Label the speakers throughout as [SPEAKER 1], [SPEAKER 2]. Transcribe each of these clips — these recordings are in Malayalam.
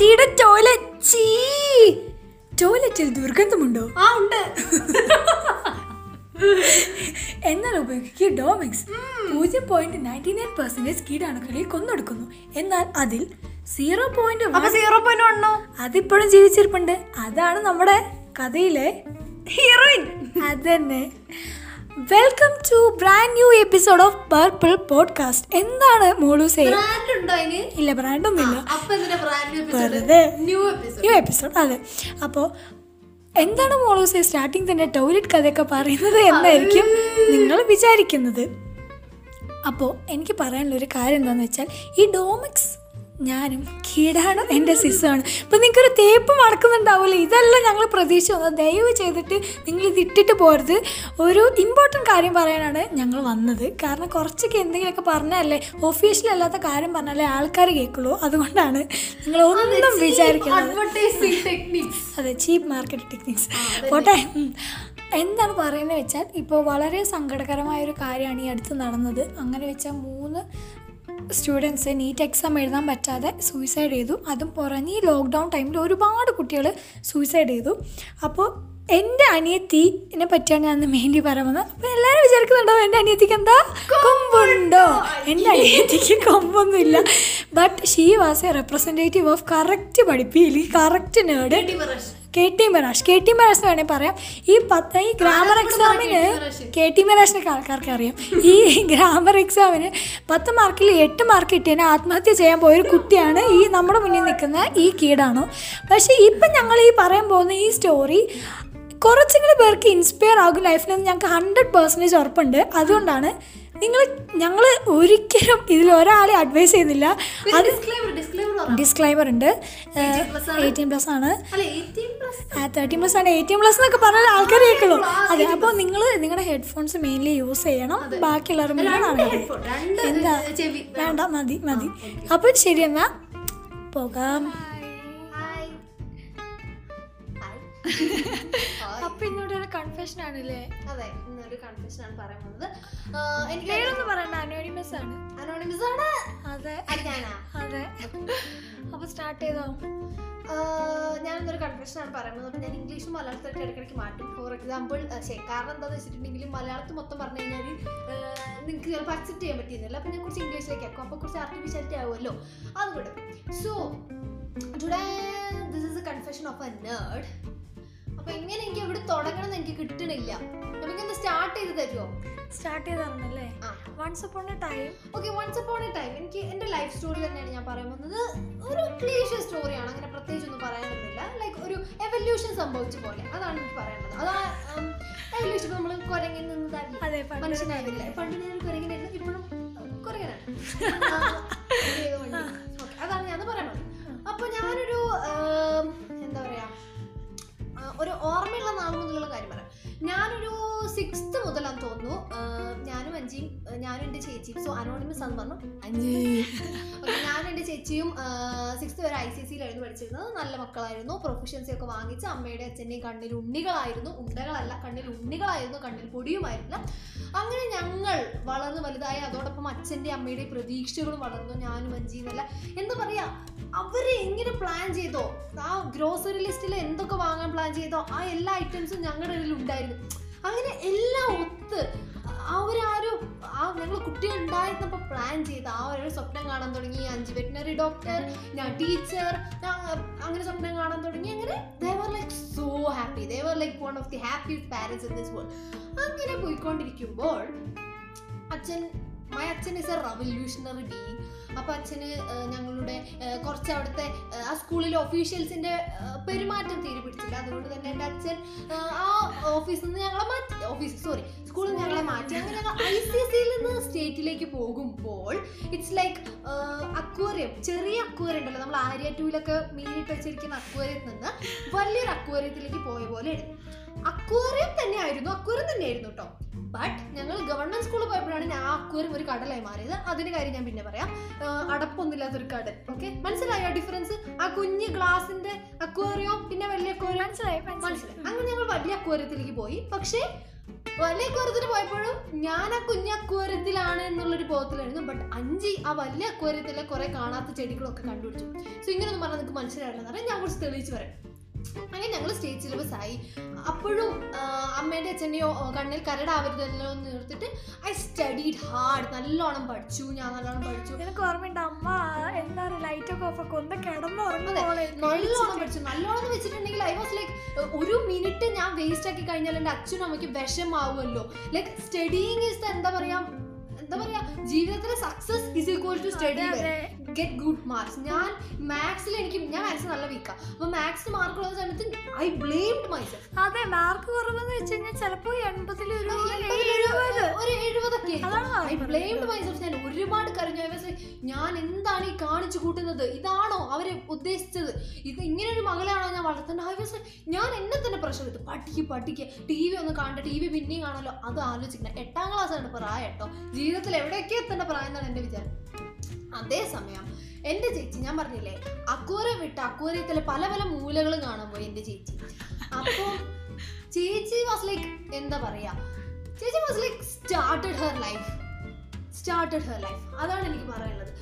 [SPEAKER 1] ആന്റിയുടെ ടോയ്ലറ്റ് ചീ. ടോയ്ലറ്റിൽ ദുർഗന്ധമുണ്ടോ?
[SPEAKER 2] ആ ഉണ്ട്.
[SPEAKER 1] എന്നാൽ ഉപയോഗിക്കുക ഡോമിക്സ് പൂജ്യം പോയിന്റ് നയന്റി നയൻ പെർസെന്റേജ് കീടാണുക്കളെ കൊന്നൊടുക്കുന്നു. എന്നാൽ അതിൽ സീറോ പോയിന്റ്
[SPEAKER 2] സീറോ പോയിന്റ് വണ്ണോ
[SPEAKER 1] അതിപ്പോഴും ജീവിച്ചിരിപ്പുണ്ട്. അതാണ് നമ്മുടെ കഥയിലെ
[SPEAKER 2] ഹീറോയിൻ
[SPEAKER 1] അതന്നെ. Welcome to brand new episode of purple podcast എന്താണ്
[SPEAKER 2] മോളു
[SPEAKER 1] ഇല്ല ബ്രാൻഡൊന്നുമില്ല വെറുതെ.
[SPEAKER 2] ന്യൂ എപ്പിസോഡ്
[SPEAKER 1] അതെ. അപ്പോ എന്താണ് മോളൂസേ സ്റ്റാർട്ടിങ് തന്നെ ടോയ്ലറ്റ് കഥയൊക്കെ പറയുന്നത് എന്നായിരിക്കും നിങ്ങൾ വിചാരിക്കുന്നത്. അപ്പോൾ എനിക്ക് പറയാനുള്ള ഒരു കാര്യം എന്താണെന്ന് വെച്ചാൽ ഈ ഡോമിക്സ് ഞാനും കീടാണ് എന്റെ സിസ്സാണ്. ഇപ്പം നിങ്ങൾക്കൊരു തേപ്പ് മടക്കുന്നുണ്ടാവില്ല ഇതല്ല ഞങ്ങൾ പ്രതീക്ഷ വന്നത് ദയവ് ചെയ്തിട്ട് നിങ്ങൾ ഇത് ഇട്ടിട്ട് പോരുത്. ഒരു ഇമ്പോർട്ടന്റ് കാര്യം പറയാനാണ് ഞങ്ങൾ വന്നത്. കാരണം കുറച്ചൊക്കെ എന്തെങ്കിലുമൊക്കെ പറഞ്ഞാലേ ഒഫീഷ്യൽ അല്ലാത്ത കാര്യം പറഞ്ഞാലേ ആൾക്കാർ കേൾക്കുള്ളൂ. അതുകൊണ്ടാണ് നിങ്ങൾ ഒന്നും വിചാരിക്കുന്നത് അതെ ചീപ്പ് മാർക്കറ്റ് ടെക്നിക്സ് പോട്ടെ. എന്താണ് പറയുന്നത് വെച്ചാൽ ഇപ്പോൾ വളരെ സങ്കടകരമായ ഒരു കാര്യമാണ് ഈ അടുത്ത് നടന്നത്. അങ്ങനെ വെച്ചാൽ മൂന്ന് സ്റ്റുഡൻസ് നീറ്റ് എക്സാം എഴുതാൻ പറ്റാതെ സൂയിസൈഡ് ചെയ്തു. അതും പുറഞ്ഞ് ഈ ലോക്ക്ഡൗൺ ടൈമിൽ ഒരുപാട് കുട്ടികൾ സൂയിസൈഡ് ചെയ്തു. അപ്പോൾ എന്റെ അനിയത്തിനെ പറ്റിയാണ് ഞാൻ മെയിൻലി പറയുന്നത്. അപ്പോൾ എല്ലാവരും വിചാരിക്കുന്നുണ്ടോ എന്റെ അനിയത്തിക്ക് എന്താ കൊമ്പുണ്ടോ? എന്റെ അനിയത്തിക്ക് കൊമ്പൊന്നുമില്ല. But she was a representative of correct പഠിപ്പിയിൽ correct നേട് കെ ടി മെറാഷ് കെ ടി മെറാഷ് വേണേൽ പറയാം. ഈ പത്ത് ഈ ഗ്രാമർ എക്സാമിന് കെ ടി മെറാഷിനൊക്കെ ആൾക്കാർക്ക് അറിയാം. ഈ ഗ്രാമർ എക്സാമിന് പത്ത് മാർക്കിൽ എട്ട് മാർക്ക് കിട്ടിയതിന് ആത്മഹത്യ ചെയ്യാൻ പോയൊരു കുട്ടിയാണ് ഈ നമ്മുടെ മുന്നിൽ നിൽക്കുന്ന ഈ കീടാണോ. പക്ഷേ ഇപ്പം ഞങ്ങൾ ഈ പറയാൻ പോകുന്ന ഈ സ്റ്റോറി കുറച്ചെങ്കിലും പേർക്ക് ഇൻസ്പയർ ആകും ലൈഫിൽ നിന്ന് ഞങ്ങൾക്ക് ഹൺഡ്രഡ് പേഴ്സന്റേജ് ഉറപ്പുണ്ട്. അതുകൊണ്ടാണ് നിങ്ങൾ ഞങ്ങൾ ഒരിക്കലും ഇതിൽ ഒരാളെ അഡ്വൈസ് ചെയ്യുന്നില്ല. അത്
[SPEAKER 2] ഡിസ്ക്ലൈമർ
[SPEAKER 1] ഉണ്ട്. എയ്റ്റീൻ പ്ലസ് ആണ്. തേർട്ടീൻ പ്ലസ് ആണ്. എയ്റ്റീൻ പ്ലസ് എന്നൊക്കെ പറഞ്ഞാൽ ആൾക്കാർ കേൾക്കുള്ളൂ. അതെ അപ്പോൾ നിങ്ങൾ നിങ്ങളുടെ ഹെഡ്ഫോൺസ് മെയിൻലി യൂസ് ചെയ്യണം. ബാക്കിയുള്ളവർ
[SPEAKER 2] രണ്ട് ഹെഡ്ഫോൺ രണ്ട്
[SPEAKER 1] എന്താ? വേണ്ട മതി മതി. അപ്പോൾ ശരി എന്നാ. പോകാം. കൺഫെഷൻ ആണല്ലേ?
[SPEAKER 2] അതെ ഇന്നൊരു കൺഫ്യൂഷൻ ആണ് പറയാൻ പോകുന്നത്. എനിക്ക്
[SPEAKER 1] പേരൊന്നും പറയണ്ട അനോണിമസ് ആണ്.
[SPEAKER 2] അനോണിമസ് ആണ്.
[SPEAKER 1] അതെ.
[SPEAKER 2] അത്.
[SPEAKER 1] അപ്പൊ സ്റ്റാർട്ട് ചെയ്തോ?
[SPEAKER 2] ഞാൻ ഇന്നൊരു കൺഫ്യൂഷൻ ആണ് പറയുന്നത് അപ്പം ഞാൻ ഇംഗ്ലീഷും മലയാളത്തിലൊക്കെ ഇടയ്ക്കിടയ്ക്ക് മാറ്റും. ഫോർ എക്സാമ്പിൾ ശരി കാരണം എന്താണെന്ന് വെച്ചിട്ടുണ്ടെങ്കിൽ മലയാളത്തിൽ മൊത്തം പറഞ്ഞു കഴിഞ്ഞാൽ നിങ്ങൾക്ക് ചിലപ്പോൾ അക്സെപ്റ്റ് ചെയ്യാൻ പറ്റിയിരുന്നില്ല. അപ്പോൾ ഞാൻ കുറച്ച് ഇംഗ്ലീഷിലേക്ക് ആക്കും. അപ്പോൾ കുറച്ച് ആർട്ടിഫിഷ്യാലിറ്റി ആവുമല്ലോ. അതുകൊണ്ട്. So today this is a confession of a nerd എങ്ങനെ എനിക്ക് ഇവിടെ തുടങ്ങണം എന്ന് എനിക്ക് കിട്ടണില്ല. നമുക്കൊന്ന് സ്റ്റാർട്ട് ചെയ്ത് തരുമോ
[SPEAKER 1] സ്റ്റാർട്ട് ചെയ്തായിരുന്നല്ലേ
[SPEAKER 2] ആ.
[SPEAKER 1] Once upon a time
[SPEAKER 2] okay once upon a time എനിക്ക് എന്റെ ലൈഫ് സ്റ്റോറി തന്നെയാണ് ഞാൻ പറയാൻ പോകുന്നത്. ഒരു ക്ലീഷ സ്റ്റോറിയാണ് അങ്ങനെ പ്രത്യേകിച്ച് ഒന്നും പറയാനൊന്നുമില്ല. ലൈക്ക് ഒരു എവല്യൂഷൻ സംഭവിച്ച പോലെ. അതാണ് എനിക്ക് പറയാനുള്ളത്. അതാ എവല്യൂഷൻ നമ്മൾ കുരങ്ങിൽ
[SPEAKER 1] പണ്ട്
[SPEAKER 2] മനുഷ്യനായിരുന്നില്ല പണ്ട് ഞാൻ കുരങ്ങിനായിരുന്നു. ഇപ്പോഴും കുരങ്ങനാണ്. അതാണ് ഞാൻ പറയുന്നത് അപ്പോൾ ഞാനൊരു ഒരു ഓർമ്മയുള്ള നാൾ മുതലുള്ള കാര്യം പറയാം ഞാനൊരു സിക്സ്ത് മുതലാന്ന് തോന്നുന്നു. ഞാനും അഞ്ചിയും ഞാനും എന്റെ ചേച്ചിയും. സോ അനോണിമസ് ആണെന്ന് പറഞ്ഞു. അഞ്ചി. ഞാനും എന്റെ ചേച്ചിയും സിക്സ്ത് വരെ ഐ സി സിയിലായിരുന്നു പഠിച്ചിരുന്നത്. നല്ല മക്കളായിരുന്നു. പ്രൊഫഷൻസി ഒക്കെ വാങ്ങിച്ച് അമ്മയുടെ അച്ഛന്റെയും കണ്ണിൽ ഉണ്ണികളായിരുന്നു. ഉണ്ടകളല്ല കണ്ണിൽ ഉണ്ണികളായിരുന്നു കണ്ണിൽ പൊടിയുമായിരുന്നു അങ്ങനെ ഞങ്ങൾ വളർന്ന് വലുതായി അതോടൊപ്പം അച്ഛന്റെ അമ്മയുടെയും പ്രതീക്ഷകളും വളർന്നു ഞാനും അഞ്ചിയും അഞ്ചിന്നല്ല എന്താ പറയാ അവർ എങ്ങനെ പ്ലാൻ ചെയ്തോ? ആ ഗ്രോസറി ലിസ്റ്റിൽ എന്തൊക്കെ വാങ്ങാൻ പ്ലാൻ ചെയ്തോ? ആ എല്ലാ ഐറ്റംസും ഞങ്ങളുടെ കയ്യിൽ ഉണ്ടായിരുന്നു. അങ്ങനെ എല്ലാം ഒത്ത് അവരാരും ആ ഞങ്ങൾ കുട്ടികൾ ഉണ്ടായിരുന്നപ്പോൾ പ്ലാൻ ചെയ്ത് ആ ഒരു സ്വപ്നം കാണാൻ തുടങ്ങി. അഞ്ച് വെറ്റിനറി ഡോക്ടർ ഞാൻ ടീച്ചർ അങ്ങനെ സ്വപ്നം കാണാൻ തുടങ്ങി. അങ്ങനെ they were like so happy they were like one of the happy parents in this world അങ്ങനെ പോയിക്കൊണ്ടിരിക്കുമ്പോൾ അച്ഛൻ മൈ അച്ഛൻ ഇസ് എ റവല്യൂഷണറി ബീങ് അപ്പോൾ അച്ഛന് ഞങ്ങളുടെ കുറച്ച് അവിടുത്തെ ആ സ്കൂളിലെ ഒഫീഷ്യൽസിന്റെ പെരുമാറ്റം തീരെ പിടിച്ചില്ല അതുകൊണ്ട് തന്നെ എന്റെ അച്ഛൻ ആ ഓഫീസിൽ നിന്ന് ഞങ്ങളെ മാറ്റി ഓഫീസ് സോറി സ്കൂളിൽ നിന്ന് ഞങ്ങളെ മാറ്റി. അങ്ങനെ ഞങ്ങൾ ഐ സി എസ് സിയിൽ നിന്ന് സ്റ്റേറ്റിലേക്ക് പോകുമ്പോൾ ഇറ്റ്സ് ലൈക്ക് അക്വേറിയം ചെറിയ അക്വേറിയം ഉണ്ടല്ലോ. നമ്മൾ ആര്യ ടൂലൊക്കെ മീനിട്ട് വെച്ചിരിക്കുന്ന അക്വേറിയത്തിൽ നിന്ന് വലിയൊരു അക്വേറിയത്തിലേക്ക് പോയ പോലെ ആയിരുന്നു അക്വേറിയം തന്നെയായിരുന്നു അക്വേറിയം തന്നെയായിരുന്നു കേട്ടോ ബട്ട് ഞങ്ങൾ ഗവൺമെന്റ് സ്കൂളിൽ പോയപ്പോഴാണ് ഞാൻ ആ അക്വേറിയം ഒരു കടലായി മാറിയത്. അതിന്റെ കാര്യം ഞാൻ പിന്നെ പറയാം. അടപ്പൊന്നുമില്ലാത്ത ഒരു കടൽ. ഓക്കെ മനസ്സിലായോ ഡിഫറൻസ് ആ കുഞ്ഞ് ഗ്ലാസിന്റെ അക്വേറിയോ പിന്നെ വലിയ അക്വേറിയം?
[SPEAKER 1] മനസ്സിലായി
[SPEAKER 2] മനസ്സിലായി. അങ്ങനെ ഞങ്ങൾ വലിയ അക്വേറിയത്തിലേക്ക് പോയി. പക്ഷേ വലിയ അക്വേറിയത്തിന് പോയപ്പോഴും ഞാൻ ആ കുഞ്ഞ് അക്വേറിയത്തിലാണ് എന്നുള്ളൊരു ബോധത്തിലായിരുന്നു. ബട്ട് അഞ്ച് ആ വലിയ അക്വേറിയത്തിലെ കുറെ കാണാത്ത ചെടികളൊക്കെ കണ്ടുപിടിച്ചു. സോ ഇങ്ങനെയൊന്നും പറഞ്ഞാൽ നിങ്ങൾക്ക് മനസ്സിലാവില്ല എന്ന് പറഞ്ഞാൽ ഞാൻ കുറച്ച് തെളിയിച്ച് പറയാം. അങ്ങനെ ഞങ്ങൾ സ്റ്റേറ്റ് സിലബസ് ആയി അപ്പോഴും അമ്മേന്റെ അച്ഛന്റെയോ കണ്ണിൽ കരടാവരുതല്ലോ എന്ന് നിർത്തിട്ട് ഐ സ്റ്റഡീഡ് ഹാർഡ് നല്ലോണം പഠിച്ചു ഞാൻ നല്ലോണം പഠിച്ചു.
[SPEAKER 1] എനിക്ക് ഓർമ്മയുണ്ട്? അമ്മ എന്താ പറയുക ലൈറ്റ് ഒക്കെ ഓഫ് ഒക്കെ ഒന്ന് കിടന്നുറങ്ങുന്നത്
[SPEAKER 2] നല്ലോണം പഠിച്ചു. നല്ലോണം എന്ന് വെച്ചിട്ടുണ്ടെങ്കിൽ ഐ വാസ് ലൈക്ക് ഒരു മിനിറ്റ് ഞാൻ വേസ്റ്റ് ആക്കി കഴിഞ്ഞാൽ എന്റെ അച്ഛനും അമ്മയ്ക്ക് വിഷമാവുമല്ലോ. ലൈക്ക് സ്റ്റഡിങ് ഇസ് എന്താ പറയാ എന്താ പറയാ ജീവിതത്തിലെ success is equal to study. Get good marks ഞാൻ മാത്സിൽ എനിക്ക് ഞാൻ മാത്സ് നല്ല വീക്കാണ് അപ്പൊ മാത്സിന് മാർക്ക് ഉള്ള സമയത്ത് ഐ ബ്ലെയിംഡ് മൈസെൽഫ്
[SPEAKER 1] അതെ മാർക്ക് കുറവെന്ന് വെച്ച് കഴിഞ്ഞാൽ ചിലപ്പോ എൺപതിലൊരു
[SPEAKER 2] ഒരു ഒരു എഴുപതൊക്കെ. ഐ. ബ്ലെയിംഡ് മൈസെൽഫ് ഞാൻ ഒരുപാട് കരഞ്ഞു. ഞാൻ എന്താണ് ഈ കാണിച്ചു കൂട്ടുന്നത്? ഇതാണോ അവരെ ഉദ്ദേശിച്ചത്? ഇത് ഇങ്ങനെ ഒരു മകളാണോ ഞാൻ വളർത്തേണ്ട I was ഞാൻ എന്നെ തന്നെ പ്രഷർ എടുത്തു. പഠിക്ക് പഠിക്ക്. ടി വി ഒന്ന് കാണണ്ട ടി വി പിന്നെയും കാണാലോ അത് ആലോചിക്കണം എട്ടാം ക്ലാസ് ആണ് പ്രായം കേട്ടോ. ജീവിതത്തിൽ എവിടെയൊക്കെ എത്തേണ്ട പ്രായം എന്നാണ് എന്റെ വിചാരം. അതേസമയം എന്റെ ചേച്ചി ഞാൻ പറഞ്ഞില്ലേ അക്കൂര വിട്ട് അക്കൂരത്തിലെ പല പല മൂലകളും കാണാൻ പോയി എന്റെ ചേച്ചി. അപ്പോൾ ചേച്ചി വാസ് ലൈക്ക് എന്താ പറയാ ചേച്ചി was like started her life started her life അതാണ് എനിക്ക് പറയാനുള്ളത്.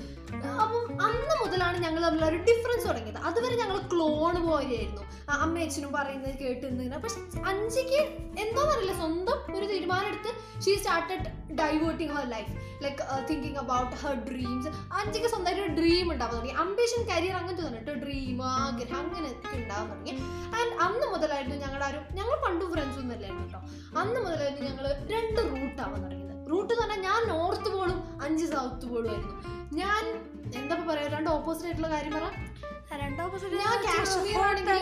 [SPEAKER 2] അപ്പം അന്ന് മുതലാണ് ഞങ്ങൾ തമ്മിൽ ഒരു ഡിഫറൻസ് തുടങ്ങിയത്. അതുവരെ ഞങ്ങൾ ക്ലോൺ പോലെയായിരുന്നു ആ അമ്മയും അച്ഛനും പറയുന്നത് കേട്ട് പക്ഷെ അഞ്ചിക്ക് എന്താണെന്നറിയില്ല സ്വന്തം ഒരു തീരുമാനം എടുത്ത് she started diverting her life like thinking about her dreams അഞ്ചിക്ക് സ്വന്തമായിട്ട് ഒരു ഡ്രീം ഉണ്ടാവാൻ തുടങ്ങി. അംബിഷൻ കരിയർ അങ്ങനത്തെ കേട്ടോ. ഡ്രീം ആഗ്രഹം അങ്ങനെ ഉണ്ടാവാൻ തുടങ്ങി. ആൻഡ് അന്ന് മുതലായിരുന്നു ഞങ്ങളുടെ ആരും ഞങ്ങൾ പണ്ടും ഫ്രണ്ട്സ് ഒന്നും അല്ലായിരുന്നു കേട്ടോ. അന്ന് മുതലായിരുന്നു ഞങ്ങൾ രണ്ട് റൂട്ടാവാൻ തുടങ്ങിയത്. റൂട്ട് എന്ന് പറഞ്ഞാൽ ഞാൻ നോർത്ത് പോളും അഞ്ച് സൗത്ത് പോളും ആയിരുന്നു. ഞാൻ എന്താ പറയാ രണ്ട് ഓപ്പോസിറ്റ് ആയിട്ടുള്ള കാര്യം പറ.
[SPEAKER 1] രണ്ടാമത്തെ
[SPEAKER 2] ഞാൻ കാശ്മീർ ആണെങ്കിൽ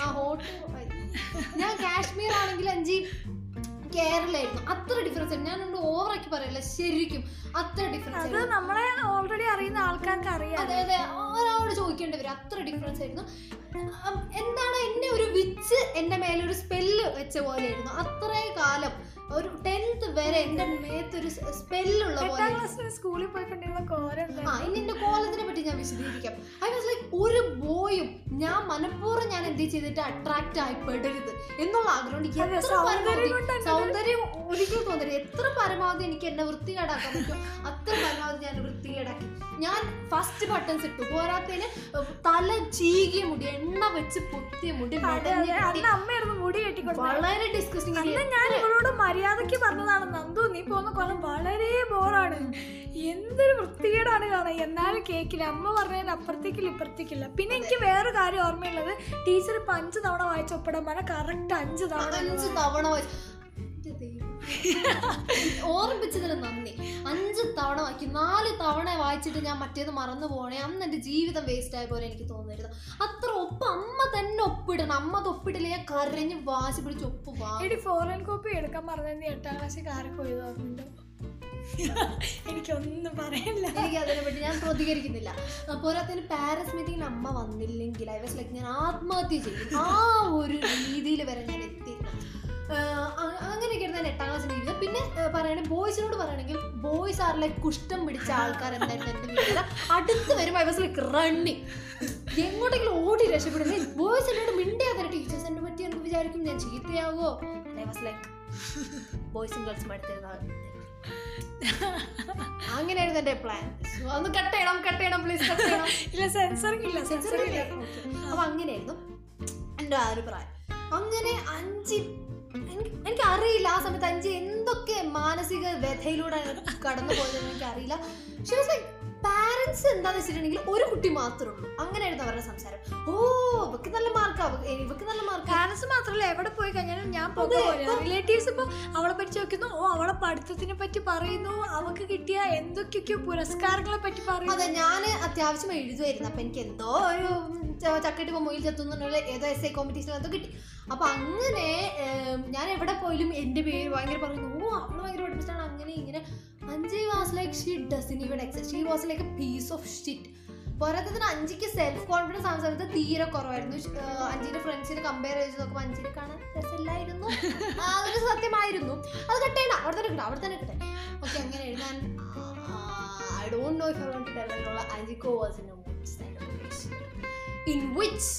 [SPEAKER 2] ആ ഹോട്ട് ഞാൻ കാശ്മീർ ആണെങ്കിൽ അഞ്ചി കേരളായിരുന്നു. അത്ര ഡിഫറൻസ് ഞാൻ ഉണ്ട് ഓവറാക്കി പറയല്ല? ശരിക്കും അത്ര ഡിഫറൻസ്
[SPEAKER 1] അത് നമ്മളെ ഓൾറെഡി അറിയുന്ന ആൾക്കാർക്ക് അറിയാം.
[SPEAKER 2] അതെ അതെ. ഒരാളോട് ചോദിക്കേണ്ടി വരും. അത്ര ഡിഫറൻസ് ആയിരുന്നു. എന്താണ് എന്നെ ഒരു വിച്ച് എന്റെ മേലെ ഒരു സ്പെല്ല് വെച്ച പോലെ ആയിരുന്നു അത്രേ കാലം ഒരു ടെൻത്ത് വരെ എന്റെ മേത്തൊരു സ്പെല്ലുള്ള പോലെ.
[SPEAKER 1] സ്കൂളിൽ പോയി കോര
[SPEAKER 2] ആ ഇനി എന്റെ കോളേജിനെ പറ്റി ഞാൻ വിശദീകരിക്കാം. ഐ വാസ് ലൈക്ക് ഒരു ബോയും ഞാൻ മനഃപൂർവം ഞാൻ എന്ത് ചെയ്തിട്ട് അട്രാക്ട് ആയി പെടരുത് എന്നുള്ള ആഗ്രഹം എനിക്ക് എത്ര
[SPEAKER 1] സൗന്ദര്യം
[SPEAKER 2] പരമാവധി
[SPEAKER 1] കൊണ്ട്
[SPEAKER 2] സൗന്ദര്യം ഒരിക്കലും തോന്നരുത്. എത്ര പരമാവധി എനിക്ക് എന്നെ വൃത്തികേടാക്കാൻ പറ്റും അത്ര പരമാവധി ഞാൻ വൃത്തികേടാക്കി. ഞാൻ ഫസ്റ്റ് ബട്ടൺസ് ഇട്ടു. പോരാത്തതിന് തല ചീകിയ മുടി എണ്ണ വെച്ച് പൊത്തിയ മുടി വളരെ ഡിസ്കസ്റ്റിംഗ്
[SPEAKER 1] ഞാൻ ഇവളോട് മര്യാദയ്ക്ക് പറഞ്ഞതാണ്. നന്ദു നീ പോകുന്ന കൊല്ലം വളരെ ബോറാണ്. എന്തൊരു വൃത്തികേടാണ് കാണാൻ. എന്നാലും കേക്കില്ല. അമ്മ പറഞ്ഞതിന് അപ്പുറത്തേക്കില്ല ഇപ്പുറത്തേക്കില്ല. പിന്നെ എനിക്ക് വേറെ കാര്യം ഓർമ്മയുള്ളത്. ടീച്ചർ ഇപ്പൊ അഞ്ച് തവണ വായിച്ച പറഞ്ഞാൽ കറക്റ്റ് അഞ്ച് തവണ
[SPEAKER 2] അഞ്ച് തവണ എന്റെ. ഓർമ്മിപ്പിച്ചതിന് നന്ദി. അഞ്ച് തവണ വായിക്കും. നാല് തവണ വായിച്ചിട്ട് ഞാൻ മറ്റേത് മറന്നു പോണേ. അന്ന് എന്റെ ജീവിതം വേസ്റ്റ് ആയ പോലെ എനിക്ക് തോന്നരുത് അത്ര ഒപ്പ് അമ്മ തന്നെ ഒപ്പിടണം. അമ്മ അത് ഒപ്പിടില്ല കരഞ്ഞ് വാശി പിടിച്ച് ഒപ്പ് വാങ്ങി
[SPEAKER 1] എടി ഫോറിൻ കോപ്പി എടുക്കാൻ പറഞ്ഞത് എട്ടാം ക്ലാസ് പോയത് ഓർമ്മയുണ്ടോ എനിക്കൊന്നും പറയാനില്ല
[SPEAKER 2] എനിക്ക് അതിനെ പറ്റി ഞാൻ പ്രതികരിക്കുന്നില്ല. പോരാത്തതിന് പാരസ് മീറ്റിങ്ങിന് അമ്മ വന്നില്ലെങ്കിൽ ഐ വാസ് ലൈക്ക് ഞാൻ ആത്മഹത്യ ചെയ്യും. ആ ഒരു രീതിയിൽ വരെ ഞാൻ അ- അങ്ങനെയൊക്കെ ഞാൻ എട്ടാം ക്ലാസ്സിൽ ഇരിക്കുന്നത് പിന്നെ പറയുകയാണെങ്കിൽ ബോയ്സിനോട് പറയുകയാണെങ്കിൽ ബോയ്സ് ആർ ലൈക്ക് കുഷ്ടം പിടിച്ച ആൾക്കാർ എന്തായിരുന്നു എന്റെ വീട്ടിൽ അടുത്ത് വരുമ്പോൾ ഐ വാസ് ലൈക്ക് റണ്ണിങ് എങ്ങോട്ടെങ്കിലും ഓടി രക്ഷപ്പെടുന്നത് ബോയ്സ് എന്നോട് മിണ്ടിയാതെ ടീച്ചേഴ്സ് എന്നെ പറ്റി എന്ന് വിചാരിക്കും? ഞാൻ ചീത്തയാവോ? ഐ വാസ് ലൈക്ക് ബോയ്സും ഗേൾസും അടുത്തിരുന്നാൽ അങ്ങനെയായിരുന്നു എന്റെ പ്ലാൻ ഒന്ന് കട്ട് ചെയ്യണം കട്ട് ചെയ്യണം പ്ലീസ് കട്ട് ചെയ്യണം.
[SPEAKER 1] ഇല്ല സെൻസറിങ് ഇല്ല സെൻസറിങ് ഇല്ല.
[SPEAKER 2] അപ്പൊ അങ്ങനെയായിരുന്നു എന്റെ ആ ഒരു പ്രായം അങ്ങനെ അഞ്ച് എനിക്ക് അറിയില്ല ആ സമയത്ത് അഞ്ച് എന്തൊക്കെ മാനസിക വ്യഥയിലൂടെ കടന്നു പോയതെന്ന് എനിക്ക് അറിയില്ല പക്ഷേ പാരന്റ്സ് എന്താന്ന് വെച്ചിട്ടുണ്ടെങ്കിൽ ഒരു കുട്ടി മാത്രമേ ഉള്ളൂ. അങ്ങനെയായിരുന്നു അവരുടെ സംസാരം. ഓ ഇവക്ക് നല്ല മാർക്കാ ഇവക്ക് നല്ല മാർക്ക്
[SPEAKER 1] പാരൻസ് മാത്രമല്ല എവിടെ പോയി കഴിഞ്ഞാലും ഞാൻ റിലേറ്റീവ്സ് ഇപ്പൊ അവളെ പറ്റി നോക്കുന്നു ഓ അവളെ പഠിത്തത്തിനെ പറ്റി പറയുന്നു. അവക്ക് കിട്ടിയ എന്തൊക്കെയൊക്കെയോ പുരസ്കാരങ്ങളെ പറ്റി പറയുന്നു.
[SPEAKER 2] അതെ ഞാൻ അത്യാവശ്യം എഴുതുമായിരുന്നു അപ്പൊ എനിക്ക് എന്തോ ഒരു ചക്കട്ടി മൊയിൽ ചെത്തുന്നുള്ള ഏതോ എസ് ഐ കോമ്പറ്റീഷൻ എന്തോ കിട്ടി. അപ്പൊ അങ്ങനെ ഞാൻ എവിടെ പോയാലും എന്റെ പേര് ഭയങ്കര പറയുന്നു. ഓ അവൾ ഭയങ്കര പഠിപ്പിച്ചാണ് അങ്ങനെ ഇങ്ങനെ അഞ്ച് was like she doesn't even except she was like a piece of shit പോരാത്തതിന് അഞ്ചിക്ക് സെൽഫ് കോൺഫിഡൻസ് ആ സമയത്ത് തീരെ കുറവായിരുന്നു. അഞ്ചിന്റെ ഫ്രണ്ട്സിനെ കമ്പയർ ചെയ്ത് നോക്കുമ്പോൾ അഞ്ചിനെ കാണാൻ രസമില്ലായിരുന്നു. ആ, അതൊരു സത്യമായിരുന്നു. അത് കട്ടേണ്ട അവിടെ തന്നെ കിട്ടും അവിടെ തന്നെ കിട്ടെ ഓക്കെ അങ്ങനെ എഴുതാൻ I don't know if I want to tell അഞ്ചിക്കോ was in in which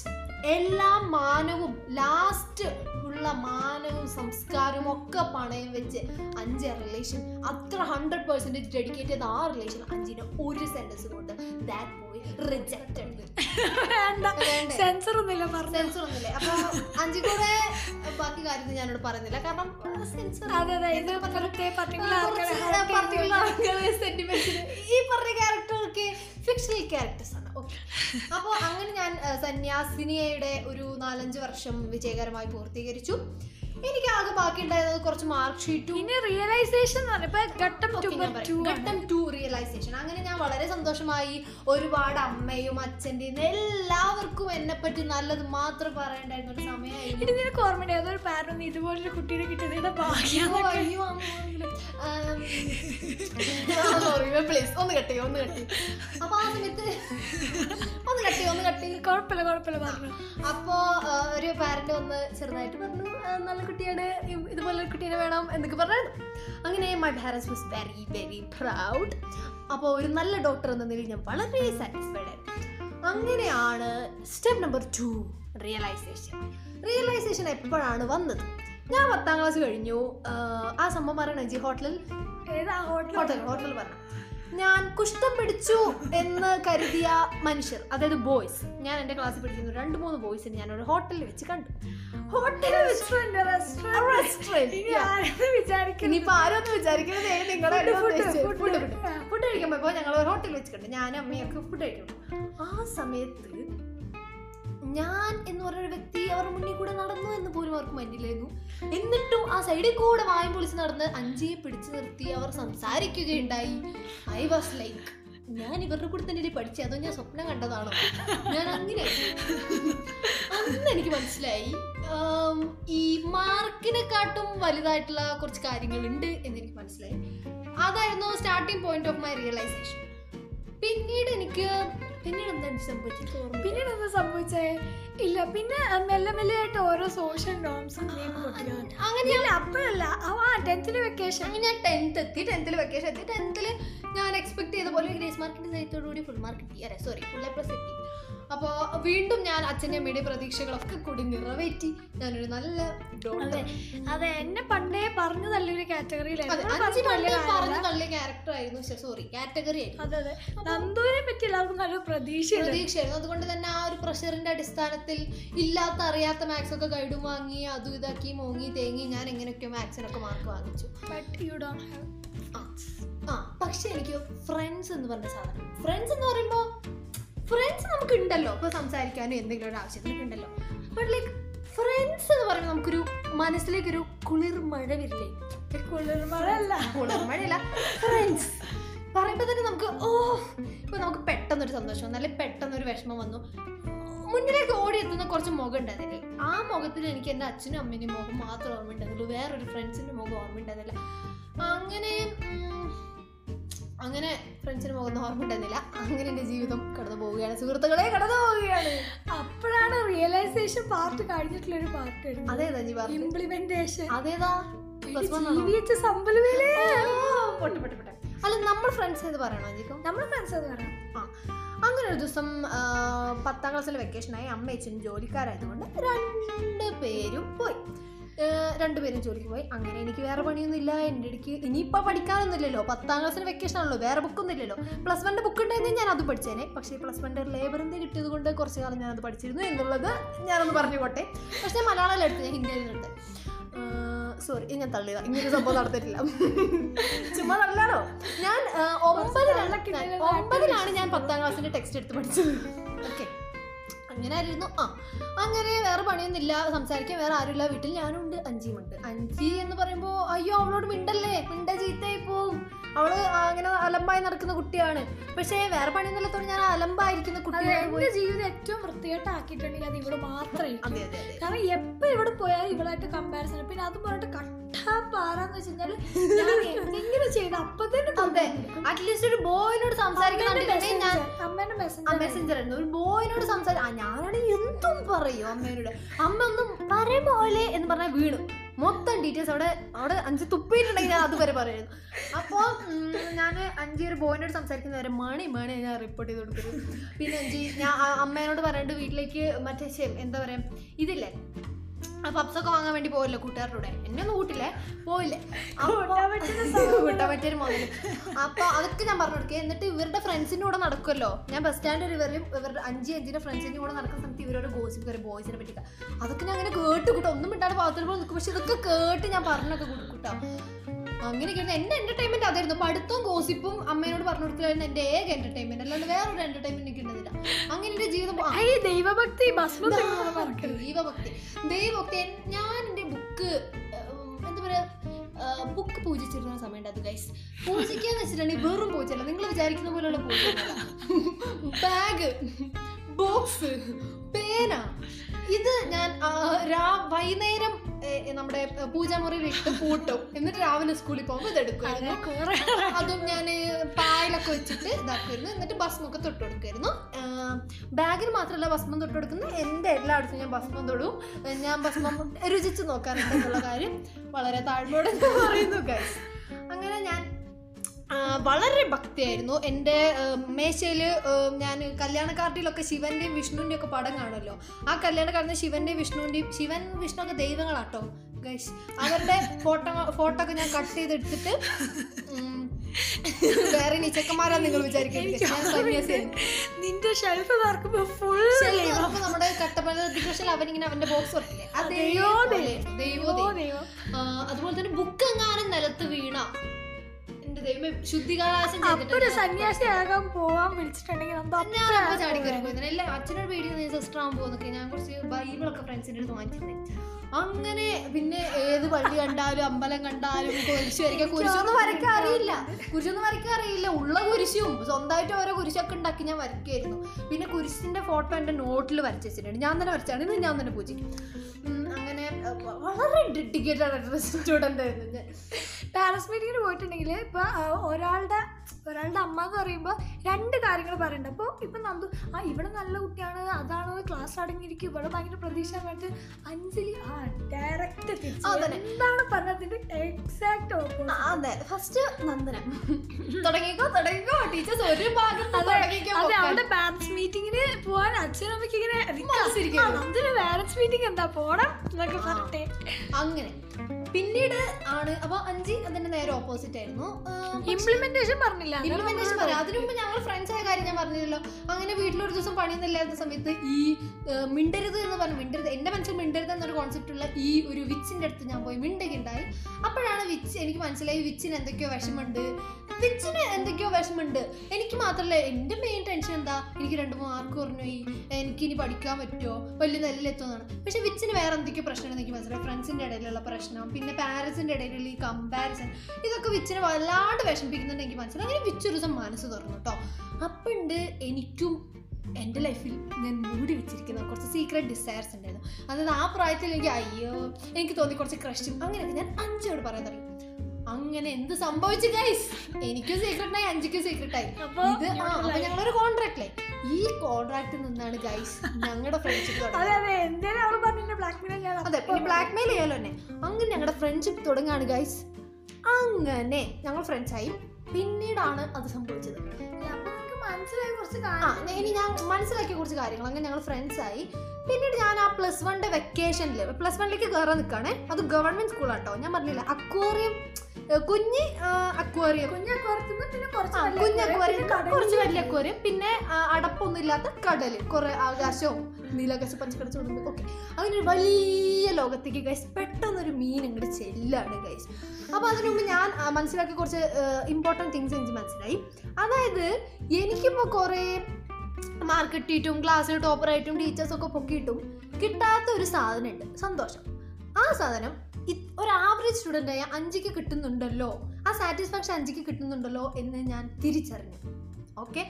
[SPEAKER 2] എല്ലാ മാനവും ലാസ്റ്റ് ഉള്ള മാനവും സംസ്കാരവും ഒക്കെ പണയം വെച്ച് അഞ്ച് റിലേഷൻ അത്ര ഹൺഡ്രഡ് പെർസെന്റേജ് ഡെഡിക്കേറ്റ് ചെയ്ത ആ റിലേഷൻ അഞ്ചിനെ ഒരു സെന്റൻസ് കൊണ്ട്. ദാറ്റ് റിജക്റ്റഡ്
[SPEAKER 1] വേണ്ട. സെൻസർ ഒന്നുമില്ല പറഞ്ഞു.
[SPEAKER 2] സെൻസർ ഒന്നുമില്ല അപ്പൊ അഞ്ചു കൂടെ ബാക്കി കാര്യത്തിൽ ഞാനോട് പറയുന്നില്ല. കാരണം സെൻസർ ഈ പറഞ്ഞ ക്യാരക്ടറൊക്കെ ഫിക്ഷണൽ ക്യാരക്ടേഴ്സ് ആണ്. ഓക്കെ അപ്പോൾ അങ്ങനെ ഞാൻ സന്യാസിനിയുടെ ഒരു നാലഞ്ച് വർഷം വിജയകരമായി പൂർത്തീകരിച്ചു. എനിക്ക് ആകെ ബാക്കി ഉണ്ടായിരുന്നത് കുറച്ച് മാർക്ക് ഷീറ്റും
[SPEAKER 1] ഇനി റിയലൈസേഷൻ ഘട്ടം
[SPEAKER 2] ഘട്ടം ടു റിയലൈസേഷൻ അങ്ങനെ ഞാൻ വളരെ സന്തോഷമായി ഒരുപാട് അമ്മയും അച്ഛന്റെയും എല്ലാവർക്കും എന്നെ പറ്റി നല്ലത് മാത്രം പറയണ്ടായിരുന്ന ഒരു സമയമായിരുന്നു.
[SPEAKER 1] നിനക്ക് ഓർമ്മയുണ്ട്? ഏതൊരു പാരന്റ് ഇതുപോലൊരു കുട്ടീനെ കിട്ടിയതിന്റെ ഭാഗ്യം
[SPEAKER 2] please, ഒന്ന് കെട്ടി ഒന്ന് കെട്ടി അപ്പൊ ആ സമയത്ത് ഒന്ന് കെട്ടി ഒന്ന് കെട്ടി
[SPEAKER 1] കുഴപ്പമില്ല കുഴപ്പമില്ല പറഞ്ഞു.
[SPEAKER 2] അപ്പോ ഒരു പാരന്റ് ഒന്ന് ചെറുതായിട്ട് പറഞ്ഞു "ആ, നല്ല കുട്ടിയാണ് ഇതുപോലൊരു കുട്ടീനെ വേണം എന്നൊക്കെ പറഞ്ഞു അങ്ങനെ my parents was very very proud അപ്പോൾ ഒരു നല്ല ഡോക്ടർ എന്ന നിലയിൽ ഞാൻ വളരെ സാറ്റിസ്ഫൈഡ് ആയിരുന്നു. അങ്ങനെയാണ് step number two realisation realisation എപ്പോഴാണ് വന്നത്? ഞാൻ പത്താം ക്ലാസ് കഴിഞ്ഞു. ആ, സംഭവം പറയണേ ജി ഹോട്ടലിൽ
[SPEAKER 1] ഹോട്ടൽ
[SPEAKER 2] ഹോട്ടൽ പറഞ്ഞു. ഞാൻ കുഷ്ഠം പിടിച്ചു എന്ന് കരുതിയ മനുഷ്യർ അതായത് ബോയ്സ് ഞാൻ എന്റെ ക്ലാസ്സിൽ പഠിക്കുന്ന രണ്ട് മൂന്ന് ബോയ്സ് ഞാൻ ഒരു ഹോട്ടലിൽ വെച്ച് കണ്ടു. ഹോട്ടലിൽ ഇനിയിപ്പോ ആരൊന്നും വിചാരിക്കുന്നത് നിങ്ങളെ. ഫുഡ് കഴിക്കാൻ പോയപ്പോ ഞങ്ങൾ ഒരു ഹോട്ടലിൽ വെച്ച് കണ്ടു. ഞാൻ അമ്മയൊക്കെ ഫുഡ് കഴിക്കണം ആ സമയത്ത് ഞാൻ എന്ന് പറഞ്ഞൊരു വ്യക്തി അവർ മുന്നിൽ കൂടെ നടന്നു എന്ന് പോലും അവർക്ക് മനസ്സിലായിരുന്നു. എന്നിട്ടും ആ സൈഡിൽ കൂടെ വായം പൊളിച്ച് നടന്ന് അഞ്ചിയെ പിടിച്ചു നിർത്തി അവർ സംസാരിക്കുകയുണ്ടായി. ഐ വാസ് ലൈക്ക് ഞാൻ ഇവരുടെ കൂടെ തന്നെ പഠിച്ചത് അതോ ഞാൻ സ്വപ്നം കണ്ടതാണോ? ഞാൻ അങ്ങനെ. അന്ന് എനിക്ക് മനസ്സിലായി ഈ മാർക്കിനെക്കാട്ടും വലുതായിട്ടുള്ള കുറച്ച് കാര്യങ്ങളുണ്ട് എന്ന് എനിക്ക് മനസ്സിലായി. അതായിരുന്നു starting point of my realisation പിന്നീട് എനിക്ക് പിന്നീട് എന്താണ് സംഭവിച്ചത്.
[SPEAKER 1] പിന്നീട് എന്താ സംഭവിച്ചേ? ഇല്ല പിന്നെ മെല്ലെ മെല്ലെ ആയിട്ട് ഓരോ സോഷ്യൽ നോംസും അങ്ങനെയല്ല അപ്പോഴല്ല. ആ ടെൻത്തിന് വെക്കേഷൻ
[SPEAKER 2] അങ്ങനെ ഞാൻ ടെൻത്ത് എത്തി ടെൻത്തിൽ വെക്കേഷൻ എത്തി. ടെൻത്തിൽ ഞാൻ എക്സ്പെക്ട് ചെയ്ത പോലെ ഗ്രേസ് മാർക്കിന്റെ സഹിതത്തോടുകൂടി ഫുൾ മാർക്ക് കിട്ടി അതെ സോറി ഫുൾ എ പ്ലസ് എത്തി. അപ്പോൾ വീണ്ടും ഞാൻ അച്ഛന്റെ അമ്മയുടെ പ്രതീക്ഷകളൊക്കെ കൂടി നിറവേറ്റി ഞാനൊരു നല്ല
[SPEAKER 1] അതെ അതെ എന്നെ പണ്ടേ പറഞ്ഞു
[SPEAKER 2] തള്ളിയൊരു
[SPEAKER 1] കാറ്റഗറിയിലായിരുന്നു
[SPEAKER 2] ക്യാരക്ടർ ആയിരുന്നു സോറി കാറ്റഗറി ആയിരുന്നു.
[SPEAKER 1] അതെ അതെ. നന്ദൂരെ പറ്റി എല്ലാവർക്കും നല്ല പ്രതീക്ഷ
[SPEAKER 2] പ്രതീക്ഷയായിരുന്നു. അതുകൊണ്ട് തന്നെ ആ ഒരു പ്രഷറിന്റെ അടിസ്ഥാനത്തിൽ ഇല്ലാത്ത അറിയാത്ത മാത്സ് ഒക്കെ ഗൈഡും വാങ്ങി അതും ഇതാക്കി മോങ്ങി തേങ്ങി ഞാൻ എങ്ങനെയൊക്കെ മാത്സിനൊക്കെ മാർക്ക് വാങ്ങിച്ചു.
[SPEAKER 1] ബട്ട് യു ഡോണ്ട് ഹാവ്
[SPEAKER 2] ആ ആ പക്ഷെ എനിക്ക് ഫ്രണ്ട്സ് എന്ന് പറഞ്ഞ സാധനം. ഫ്രണ്ട്സ് എന്ന് പറയുമ്പോൾ ഫ്രണ്ട്സ് നമുക്ക് ഉണ്ടല്ലോ ഇപ്പൊ സംസാരിക്കാനും എന്തെങ്കിലും ഒരു ആവശ്യത്തിനൊക്കെ ഉണ്ടല്ലോ ബട്ട് ലൈക്ക് ഫ്രണ്ട്സ് എന്ന് പറയുമ്പോൾ നമുക്കൊരു മനസ്സിലേക്കൊരു കുളിർ മഴ വരില്ലേ?
[SPEAKER 1] കുളിർമഴല്ല
[SPEAKER 2] കുളിർമഴയല്ല. ഫ്രണ്ട്സ് പറയുമ്പോൾ തന്നെ നമുക്ക് ഓ ഇപ്പൊ നമുക്ക് പെട്ടെന്നൊരു സന്തോഷം വന്നു. അല്ലെങ്കിൽ പെട്ടെന്നൊരു വിഷമം വന്നു. മുന്നിലേക്ക് ഓടി എത്തുന്ന കുറച്ച് മുഖം ഉണ്ടായിരുന്നില്ലേ ആ മുഖത്തിൽ എനിക്ക് എന്റെ അച്ഛനും അമ്മേന്റെയും മുഖം മാത്രം ഓർമ്മ ഉണ്ടായിരുന്നുള്ളൂ വേറൊരു ഫ്രണ്ട്സിന്റെ മുഖം ഓർമ്മ ഉണ്ടായിരുന്നില്ല അങ്ങനെ അങ്ങനെ ഫ്രണ്ട്സിന് പോകുന്ന ഓർമ്മ ഉണ്ടായിരുന്നില്ല അങ്ങനെ എന്റെ ജീവിതം കടന്നു പോവുകയാണ്. സുഹൃത്തുക്കളെ കടന്നു പോവുകയാണ്.
[SPEAKER 1] അപ്പോഴാണ് റിയലൈസേഷൻ പാർട്ട് കഴിഞ്ഞിട്ടുള്ള ഒരു പാർട്ട്
[SPEAKER 2] അതേതാ നീ പറഞ്ഞു
[SPEAKER 1] ഇംപ്ലിമെന്റേഷൻ
[SPEAKER 2] അതേതാ അല്ല നമ്മൾ ഫ്രണ്ട്സ് എന്ന് പറയണോ അഞ്ചിക്കും
[SPEAKER 1] നമ്മൾ ഫ്രണ്ട്സ് അത് പറയാം
[SPEAKER 2] ആ. അങ്ങനെ ഒരു ദിവസം പത്താം വെക്കേഷൻ വെക്കേഷനായി അമ്മയച്ചും ജോലിക്കാരായതുകൊണ്ട് രണ്ട് പേരും പോയി. രണ്ടുപേരും ജോലിക്ക് പോയി. അങ്ങനെ എനിക്ക് വേറെ പണിയൊന്നും ഇല്ല എന്റെ ഇടയ്ക്ക് ഇനിയിപ്പോൾ പഠിക്കാനൊന്നുമില്ലല്ലോ. പത്താം ക്ലാസ്സിന് വെക്കേഷൻ ആണല്ലോ. വേറെ ബുക്കൊന്നും ഇല്ലല്ലോ. പ്ലസ് വണ്ണിന്റെ ബുക്ക് ഉണ്ടായിരുന്നെങ്കിൽ ഞാൻ അത് പഠിച്ചേനെ. പക്ഷേ പ്ലസ് വണ്ണിന്റെ ലേബറിന്റെ കിട്ടിയത് കൊണ്ട് കുറച്ച് കാലം ഞാനത് പഠിച്ചിരുന്നു എന്നുള്ളത് ഞാനൊന്ന് പറഞ്ഞു പോട്ടെ. പക്ഷേ മലയാളം എടുത്ത് ഞാൻ ഹിന്ദി എഴുതുന്നുണ്ട് സോറി ഞാൻ തള്ളിയതാ. ഇങ്ങനെ സംഭവം നടത്തിയിട്ടില്ല ചുമ്മാ തള്ളാണോ ഞാൻ ഒമ്പതിലാണ്. ഒമ്പതിലാണ് ഞാൻ പത്താം ക്ലാസ്സിന്റെ ടെക്സ്റ്റ് എടുത്ത് പഠിച്ചത്. ഓക്കെ അങ്ങനെ ആയിരുന്നു ആ അങ്ങനെ വേറെ പണിയൊന്നുമില്ല. സംസാരിക്കാൻ വേറെ ആരുമില്ല. വീട്ടിൽ ഞാനും ഉണ്ട് അഞ്ചിയും ഉണ്ട് അഞ്ചി എന്ന് പറയുമ്പോൾ അയ്യോ അവളോട് മിണ്ടല്ലേ? മിണ്ട ചീത്തയായി പോവും. അവൾ അങ്ങനെ അലമ്പായി നടക്കുന്ന കുട്ടിയാണ്. പക്ഷേ വേറെ പണിയൊന്നുമില്ലാത്തോണ്ട് ഞാൻ അലമ്പായിരിക്കുന്ന കുട്ടിയാണ്
[SPEAKER 1] എന്റെ ജീവിതം ഏറ്റവും വൃത്തികെട്ടാക്കിയിട്ടുണ്ടെങ്കിൽ അത് ഇവിടെ മാത്രമേ കാരണം എപ്പോ ഇവിടെ പോയാലും ഇവളായിട്ട് കമ്പാരിസൺ പിന്നെ അതും പറഞ്ഞിട്ട് പാറാന്ന് വെച്ച് കഴിഞ്ഞാൽ ഞാൻ എന്തെങ്കിലും ചെയ്ത് അപ്പൊ തന്നെ
[SPEAKER 2] അതെ. അറ്റ്ലീസ്റ്റ് ഒരു ബോയിനോട് സംസാരിക്കുന്നുണ്ടെങ്കിൽ ഞാൻ
[SPEAKER 1] അമ്മേന്റെ
[SPEAKER 2] മെസ്സഞ്ചർ ആയിരുന്നു. ഒരു ബോയിനോട് സംസാരിക്കും ഞാനാണെങ്കിൽ എന്തും പറയും അമ്മേനോട്. അമ്മ ഒന്നും പറയുമ്പോലെ എന്ന് പറഞ്ഞാൽ വീണു. മൊത്തം ഡീറ്റെയിൽസ് അവിടെ അവിടെ അഞ്ച് തുപ്പിയിട്ടുണ്ടെങ്കിൽ ഞാൻ അതുവരെ പറയുന്നു അപ്പോൾ ഞാൻ അഞ്ചി ഒരു ബോയിനോട് സംസാരിക്കുന്നവരെ മണി മണി ഞാൻ റിപ്പോർട്ട് ചെയ്ത് കൊടുക്കുന്നു പിന്നെ അഞ്ചി ഞാൻ അമ്മേനോട് പറഞ്ഞിട്ട് വീട്ടിലേക്ക് മറ്റേ എന്താ പറയുക ഇതില്ലേ? പപ്സൊക്കെ വാങ്ങാൻ വേണ്ടി പോവില്ല കൂട്ടുകാരുടെ കൂടെ. എന്നെ ഒന്നും കൂട്ടില്ലേ? പോയില്ലേ?
[SPEAKER 1] കൂട്ടാൻ
[SPEAKER 2] പറ്റിയൊരു മുതൽ അപ്പൊ അതൊക്കെ ഞാൻ പറഞ്ഞു കൊടുക്കുക എന്നിട്ട് ഇവരുടെ ഫ്രണ്ട്സിന്റെ കൂടെ നടക്കുമല്ലോ ഞാൻ ബസ് സ്റ്റാൻഡിൽ ഇവരും ഇവരുടെ അഞ്ച് അഞ്ചിന്റെ ഫ്രണ്ട്സിന്റെ കൂടെ നടക്കുന്ന സമയത്ത് ഇവരോട് ഗോസിപ്പ് കയറി ബോയ്സിനെ പറ്റി അതൊക്കെ ഞാൻ അങ്ങനെ കേട്ട് കൂട്ടോ. ഒന്നും മിണ്ടാണ്ട് പാത്രത്തിൽ പോലെ നിൽക്കും. പക്ഷെ ഇതൊക്കെ കേട്ട് ഞാൻ പറഞ്ഞൊക്കെ കൂട്ടാം. അങ്ങനെയൊക്കെ എന്റെ എന്റർടൈൻമെന്റ് അതായിരുന്നു പഠിത്തവും ഗോസിപ്പും അമ്മേനോട് പറഞ്ഞു കൊടുക്കലായിരുന്നു. എന്റെ ഏക എന്റർടൈൻമെന്റ് അല്ലാണ്ട് വേറൊരു എന്റർടൈൻമെന്റ് എനിക്ക് അങ്ങനെ എന്റെ ജീവിതം
[SPEAKER 1] ദൈവഭക്തി
[SPEAKER 2] ദൈവഭക്തി. ദൈവഭക്തി. ഞാൻ എന്റെ ബുക്ക് എന്താ പറയാ ബുക്ക് പൂജിച്ചിരുന്ന സമയമുണ്ട് അത് ഗൈസ് പൂജിക്കാന്ന് വെച്ചിട്ടുണ്ടെങ്കിൽ വെറും പൂജല്ല നിങ്ങൾ വിചാരിക്കുന്ന പോലെയുള്ള പൂജ ബാഗ് ബോക്സ് പേന ഇത് ഞാൻ വൈകുന്നേരം നമ്മുടെ പൂജാമുറിയിൽ ഇട്ട് പൂട്ടും. എന്നിട്ട് രാവിലെ സ്കൂളിൽ പോകുമ്പോൾ ഇത്
[SPEAKER 1] എടുക്കുമായിരുന്നു
[SPEAKER 2] അതും ഞാൻ പായലൊക്കെ വെച്ചിട്ട് ഇതാക്കുമായിരുന്നു എന്നിട്ട് ഭസ്മൊക്കെ തൊട്ട് കൊടുക്കുമായിരുന്നു ബാഗിൽ മാത്രമല്ല ഭസ്മം തൊട്ട് കൊടുക്കുന്നത്. എന്റെ എല്ലായിടത്തും ഞാൻ ഭസ്മം തൊടും. ഞാൻ ഭസ്മം രുചിച്ച് നോക്കാറുണ്ട് എന്നുള്ള കാര്യം വളരെ താഴ്മയോടെ പറയുന്നു ഗൈസ് അങ്ങനെ ഞാൻ വളരെ ഭക്തിയായിരുന്നു. എന്റെ മേശയിൽ ഞാൻ കല്യാണ കാർഡിലൊക്കെ ശിവന്റെയും വിഷ്ണുവിന്റെയും ഒക്കെ പടം കാണുമല്ലോ. ആ കല്യാണ കാർഡിൽ ശിവന്റെയും വിഷ്ണുവിന്റെയും ശിവൻ വിഷ്ണു ഒക്കെ ദൈവങ്ങളാട്ടോ. ഗൈസ് അവരുടെ ഫോട്ടോ ഫോട്ടോ ഒക്കെ ഞാൻ കട്ട് ചെയ്തെടുത്തിട്ട് വേറെ നിച്ചക്കന്മാരാ നിങ്ങൾ വിചാരിക്കുന്നത്
[SPEAKER 1] നിന്റെ ഷെൽഫ് ഫുൾ
[SPEAKER 2] നമ്മുടെ കട്ടപ്പന അവനിങ്ങനെ അവന്റെ ബോക്സ് അതേ
[SPEAKER 1] ദൈവോ
[SPEAKER 2] ദൈവോ. അതുപോലെ തന്നെ ബുക്ക് എങ്ങാനും നിലത്ത് വീണ. എന്റെ ദൈവമേ ശുദ്ധികാലാശം ചെയ്തിട്ട്
[SPEAKER 1] സന്യാസിയാകാൻ പോവാൻ വിളിച്ചിട്ടുണ്ടെങ്കിൽ
[SPEAKER 2] ഞാൻ അപ്പൊ ചാടിക്കറി പോയിരുന്നു എല്ലാ അച്ഛനോട് പേടി സിസ്റ്റർ ആകാൻ പോകുന്നൊക്കെ. ഞാൻ കുറച്ച് ബൈബിളൊക്കെ ഫ്രണ്ട്സിന്റെ അടുത്ത് വാങ്ങിച്ചിരുന്നേ. അങ്ങനെ പിന്നെ ഏത് പള്ളി കണ്ടാലും അമ്പലം കണ്ടാലും കുരിശ് വരയ്ക്കാൻ കുരിശൊന്നും വരയ്ക്കാൻ അറിയില്ല. കുരിശൊന്നും വരയ്ക്കാൻ അറിയില്ല. ഉള്ള കുരിശും സ്വന്തമായിട്ട് ഓരോ കുരിശൊക്കെ ഉണ്ടാക്കി ഞാൻ വരയ്ക്കുമായിരുന്നു പിന്നെ കുരിശിന്റെ ഫോട്ടോ എന്റെ നോട്ടിൽ വരച്ച് വെച്ചിട്ടുണ്ട്. ഞാൻ തന്നെ വരച്ചാണ്. ഇന്ന് ഞാൻ തന്നെ പൂജിക്കും അങ്ങനെ വളരെ ഡെഡിക്കേറ്റഡ് സ്റ്റുഡന്റ് ആയിരുന്നു ഞാൻ.
[SPEAKER 1] പാരൻസ് മീറ്റിങ്ങിന് പോയിട്ടുണ്ടെങ്കിൽ ഇപ്പോൾ ഒരാളുടെ ഒരാളുടെ അമ്മ എന്ന് പറയുമ്പോൾ രണ്ട് കാര്യങ്ങൾ പറയുന്നുണ്ട് അപ്പോൾ ഇപ്പം നന്ദു ആ ഇവിടെ നല്ല കുട്ടിയാണ് അതാണ് ക്ലാസ് അടങ്ങിയിരിക്കും ഇവിടെ ഭയങ്കര പ്രതീക്ഷ പറഞ്ഞിട്ട് അഞ്ജലി ആ ഡയറക്റ്റ്. എന്താണ് പറഞ്ഞതിന്റെ എക്സാക്ട്
[SPEAKER 2] അതെ. ഫസ്റ്റ് നന്ദന. തുടങ്ങിക്കോ തുടങ്ങിക്കോ. ടീച്ചേഴ്സ് ഒരു ഭാഗം
[SPEAKER 1] അതെ. അവിടെ പാരൻസ് മീറ്റിങ്ങിന് അച്ഛനും അച്ഛനമ്മയ്ക്ക് ഇങ്ങനെ പാരൻസ് മീറ്റിംഗ് എന്താ? പോണം എന്നൊക്കെ പറഞ്ഞിട്ടേ.
[SPEAKER 2] അങ്ങനെ. പിന്നീട് ആണ്. അപ്പൊ അഞ്ചി അതിന്റെ നേരെ ഓപ്പോസിറ്റ് ആയിരുന്നു.
[SPEAKER 1] ഇംപ്ലിമെന്റേഷൻ പറഞ്ഞില്ല.
[SPEAKER 2] ഇംപ്ലിമെന്റേഷൻ പറയാം അതിനു മുമ്പ് ഞങ്ങൾ ഫ്രണ്ട്സ് ആയ കാര്യം ഞാൻ പറഞ്ഞില്ലല്ലോ. അങ്ങനെ വീട്ടിലൊരു ദിവസം പണിയൊന്നും ഇല്ലാത്ത സമയത്ത് ഈ മിണ്ടരുത് എന്ന് പറഞ്ഞു മിണ്ടരുത് എന്റെ മനസ്സിൽ മിണ്ടരുത് എന്നൊരു കോൺസെപ്റ്റ് ഉള്ള ഈ ഒരു വിച്ചിന്റെ അടുത്ത് ഞാൻ പോയി മിണ്ടുകയുണ്ടായി. എനിക്ക് മനസ്സിലായി. വിച്ചിന് എന്തൊക്കെയോ വിഷമുണ്ട് വിച്ചിന് എന്തൊക്കെയോ വിഷമുണ്ട് എനിക്ക് മാത്രമല്ല എന്റെ മെയിൻ ടെൻഷൻ എന്താ? എനിക്ക് രണ്ട് മാർക്ക് കുറഞ്ഞുപോയി എനിക്ക് ഇനി പഠിക്കാൻ പറ്റുമോ? വലിയ നിലയിലെത്തുന്നതാണ് പക്ഷെ വിച്ചിന് വേറെ എന്തൊക്കെയോ പ്രശ്നമാണ് എനിക്ക് മനസ്സിലായി. ഫ്രണ്ട്സിന്റെ ഇടയിലുള്ള പ്രശ്നം പിന്നെ പാരൻസിന്റെ ഇടയിലുള്ള ഈ കമ്പാരിസൺ ഇതൊക്കെ വിച്ചിനെ വല്ലാണ്ട് വിഷമിപ്പിക്കുന്നുണ്ട് എനിക്ക് മനസ്സിലായി. അങ്ങനെ വിച്ച് ഒരു ദിവസം മനസ്സ് തുറന്നു കേട്ടോ അപ്പുണ്ട് എനിക്കും എന്റെ ലൈഫിൽ ഞാൻ മൂടി വെച്ചിരിക്കുന്ന കുറച്ച് സീക്രട്ട് ഡിസയർസ് ഉണ്ടായിരുന്നു. അതായത് ആ പ്രായത്തിൽ എനിക്ക് അയ്യോ എനിക്ക് തോന്നി കുറച്ച് ക്രഷും അങ്ങനെയൊക്കെ ഞാൻ അഞ്ചോട് പറയാൻ തുടങ്ങി. അങ്ങനെ എന്ത് സംഭവിച്ചു ഗൈസ് എനിക്കും സീക്രട്ട് ആയി അഞ്ചിക്കും സീക്രട്ട്
[SPEAKER 1] ആയി.
[SPEAKER 2] ഇത് ആ അപ്പൊ ഞങ്ങളൊരു കോൺട്രാക്റ്റിലെ ഈ കോൺട്രാക്റ്റിൽ നിന്നാണ് ഗൈസ് ഞങ്ങളുടെ ഫ്രണ്ട്ഷിപ്പ്
[SPEAKER 1] അതെ
[SPEAKER 2] പിന്നെ ബ്ലാക്ക് മെയിൽ ചെയ്യാലോ തന്നെ അങ്ങനെ ഞങ്ങളുടെ ഫ്രണ്ട്ഷിപ്പ് തുടങ്ങാണ് ഗൈസ് അങ്ങനെ ഞങ്ങൾ ഫ്രണ്ട്സായി പിന്നീടാണ് അത് സംഭവിച്ചത്.
[SPEAKER 1] മനസ്സിലായി കുറച്ച്
[SPEAKER 2] കാര്യങ്ങൾ.
[SPEAKER 1] കാര്യം
[SPEAKER 2] ഇനി ഞാൻ മനസ്സിലാക്കിയ കുറച്ച് കാര്യങ്ങൾ. അങ്ങനെ ഞങ്ങൾ ഫ്രണ്ട്സായി പിന്നീട് ഞാൻ ആ പ്ലസ് വണ്ണിന്റെ വെക്കേഷനിൽ പ്ലസ് വണ്ണിലേക്ക് കയറാൻ നിൽക്കുകയാണേ അത് ഗവൺമെന്റ് സ്കൂളാട്ടോ ഞാൻ പറഞ്ഞില്ല അക്വേറിയം കുഞ്ഞ് അക്വേറിയം
[SPEAKER 1] കുഞ്ഞക്കുറത്തുനിന്ന് പിന്നെ കുറച്ച്
[SPEAKER 2] കുഞ്ഞ് അക്വേറിയം കുറച്ച് വലിയ അക്വേറിയം പിന്നെ അടപ്പൊന്നും ഇല്ലാത്ത കടൽ കുറെ ആകാശവും. നീലാകാശം പഞ്ചക്കട ചൂടുന്നു ഓക്കെ അങ്ങനെ ഒരു വലിയ ലോകത്തേക്ക് ഗൈസ് പെട്ടെന്നൊരു മീൻ ഇങ്ങോട്ട് ചെല്ലാണ് ഗൈസ് അപ്പോൾ അതിനു മുമ്പ് ഞാൻ മനസ്സിലാക്കിയ കുറച്ച് ഇമ്പോർട്ടന്റ് തിങ്സ് എനിക്ക് മനസ്സിലായി. അതായത് എനിക്കിപ്പോൾ കുറേ മാർക്ക് കിട്ടിയിട്ടും ക്ലാസ്സിൽ ടോപ്പറായിട്ടും ടീച്ചേഴ്സൊക്കെ പൊക്കിയിട്ടും കിട്ടാത്ത ഒരു സാധനമുണ്ട് സന്തോഷം. ആ സാധനം ഒരു ആവറേജ് സ്റ്റുഡന്റായ അഞ്ചിക്ക് കിട്ടുന്നുണ്ടല്ലോ ആ സാറ്റിസ്ഫാക്ഷൻ അഞ്ചിക്ക് കിട്ടുന്നുണ്ടല്ലോ എന്ന് ഞാൻ തിരിച്ചറിഞ്ഞു. ഓക്കെ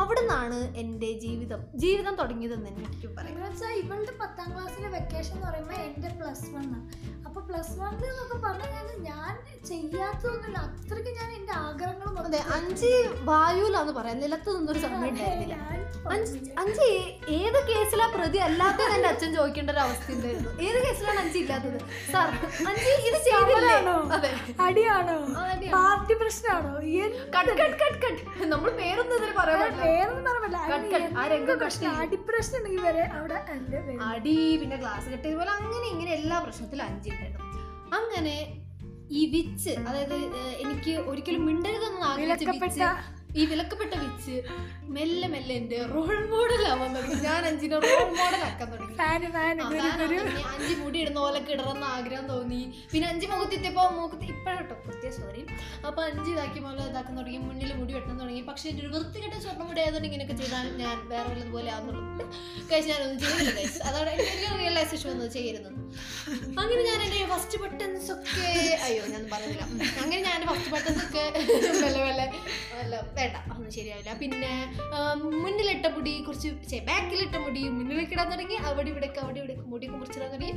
[SPEAKER 2] അവിടെ നിന്നാണ് എന്റെ ജീവിതം. ജീവിതം തുടങ്ങിയതെന്ന് എനിക്ക് പറയാം.
[SPEAKER 1] ഇവളുടെ പത്താം ക്ലാസ്സിലെ വെക്കേഷൻ എന്ന് പറയുമ്പോൾ എന്റെ പ്ലസ് വൺ ആണ്. അപ്പോൾ പ്ലസ് വണ്ണിൽ എന്നൊക്കെ പറഞ്ഞാൽ ഞാൻ ചെയ്യാത്തതൊന്നുമില്ല. അത്രയ്ക്ക് ഞാൻ എന്റെ ആഗ്രഹങ്ങൾ
[SPEAKER 2] അതെ അഞ്ച് വായുലാന്ന് പറയാം. നിലത്ത് നിന്നൊരു സമയം ഉണ്ടായിരുന്നില്ല. അഞ്ച് ഏത് കേസിലാ പ്രതി? അല്ലാത്തത് എന്റെ അച്ഛൻ ചോദിക്കേണ്ട ഒരു അവസ്ഥ ഉണ്ടായിരുന്നു ഏത് കേസിലാണ് അഞ്ച് ഇല്ലാത്തത്? സാർ അഞ്ച് ഇത് ചെയ്തില്ലേ? അതെ.
[SPEAKER 1] അടിയാണോ. പാർട്ടി പ്രശ്നമാണോ?
[SPEAKER 2] Cut cut cut cut. നമ്മൾ പേരൊന്നും ഇതിൽ പറയാൻ പറ്റില്ല.
[SPEAKER 1] പറയാൻ അടിപ്രശ്നം ഉണ്ടെങ്കിൽ വരെ അവിടെ.
[SPEAKER 2] അടി പിന്നെ ക്ലാസ് കെട്ടിയത് പോലെ അങ്ങനെ ഇങ്ങനെ എല്ലാ പ്രശ്നത്തിലും അഞ്ചിട്ടുണ്ടായിരുന്നു അങ്ങനെ ഈ വിച്ച് അതായത് എനിക്ക് ഒരിക്കലും മിണ്ടരുതെന്ന് ആഗ്രഹിച്ച ഈ വിലക്കപ്പെട്ട വെച്ച് മെല്ലെ മെല്ലെ എന്റെ റോൾ മോഡൽ ആവാൻ തുടങ്ങി. ഞാൻ അഞ്ചിനെ റോൾ മോഡൽ ആക്കാൻ തുടങ്ങി. അഞ്ചു മുടി ഇടുന്ന പോലെ കിടറെന്ന് ആഗ്രഹം തോന്നി. പിന്നെ അഞ്ചി മുഖത്തെത്തിയപ്പോ മുഖത്ത് ഇപ്പോഴട്ടോ പ്രത്യേക സോറി അപ്പൊ അഞ്ച് ഇതാക്കി പോലെ ഇതാക്കാൻ തുടങ്ങി. മുന്നിൽ മുടി വെട്ടാൻ തുടങ്ങി. പക്ഷെ എന്റെ ഒരു വൃത്തികെട്ട സ്വർണം മുടി ആയതുകൊണ്ട് ഇങ്ങനെയൊക്കെ ചെയ്താൽ ഞാൻ വേറെ വല്ലതുപോലെ ആവുന്നുള്ളൂ. കഴിച്ച് ഞാനൊന്നും ചെയ്തില്ല. അതാണ് എനിക്ക് റിയലൈസേഷൻ വന്നത് അങ്ങനെ ഞാൻ എന്റെ ഫസ്റ്റ് ബട്ടൻസ് ഒക്കെ അയ്യോ ഞാൻ പറഞ്ഞില്ല. അങ്ങനെ ഞാൻ ഫസ്റ്റ് ബട്ടൻസ് ഒക്കെ വല്ല വല്ല വല്ല വേണ്ട അതൊന്നും ശരിയാവില്ല. പിന്നെ മുന്നിലിട്ട മുടി കുറച്ച് ബാക്കിലിട്ട മുടി മുന്നിലേക്ക് ഇടാൻ തുടങ്ങി അവിടെ ഇവിടേക്ക് അവിടെ ഇവിടേക്ക് മുടിയൊക്കെ മുറിച്ചിടാൻ തുടങ്ങി.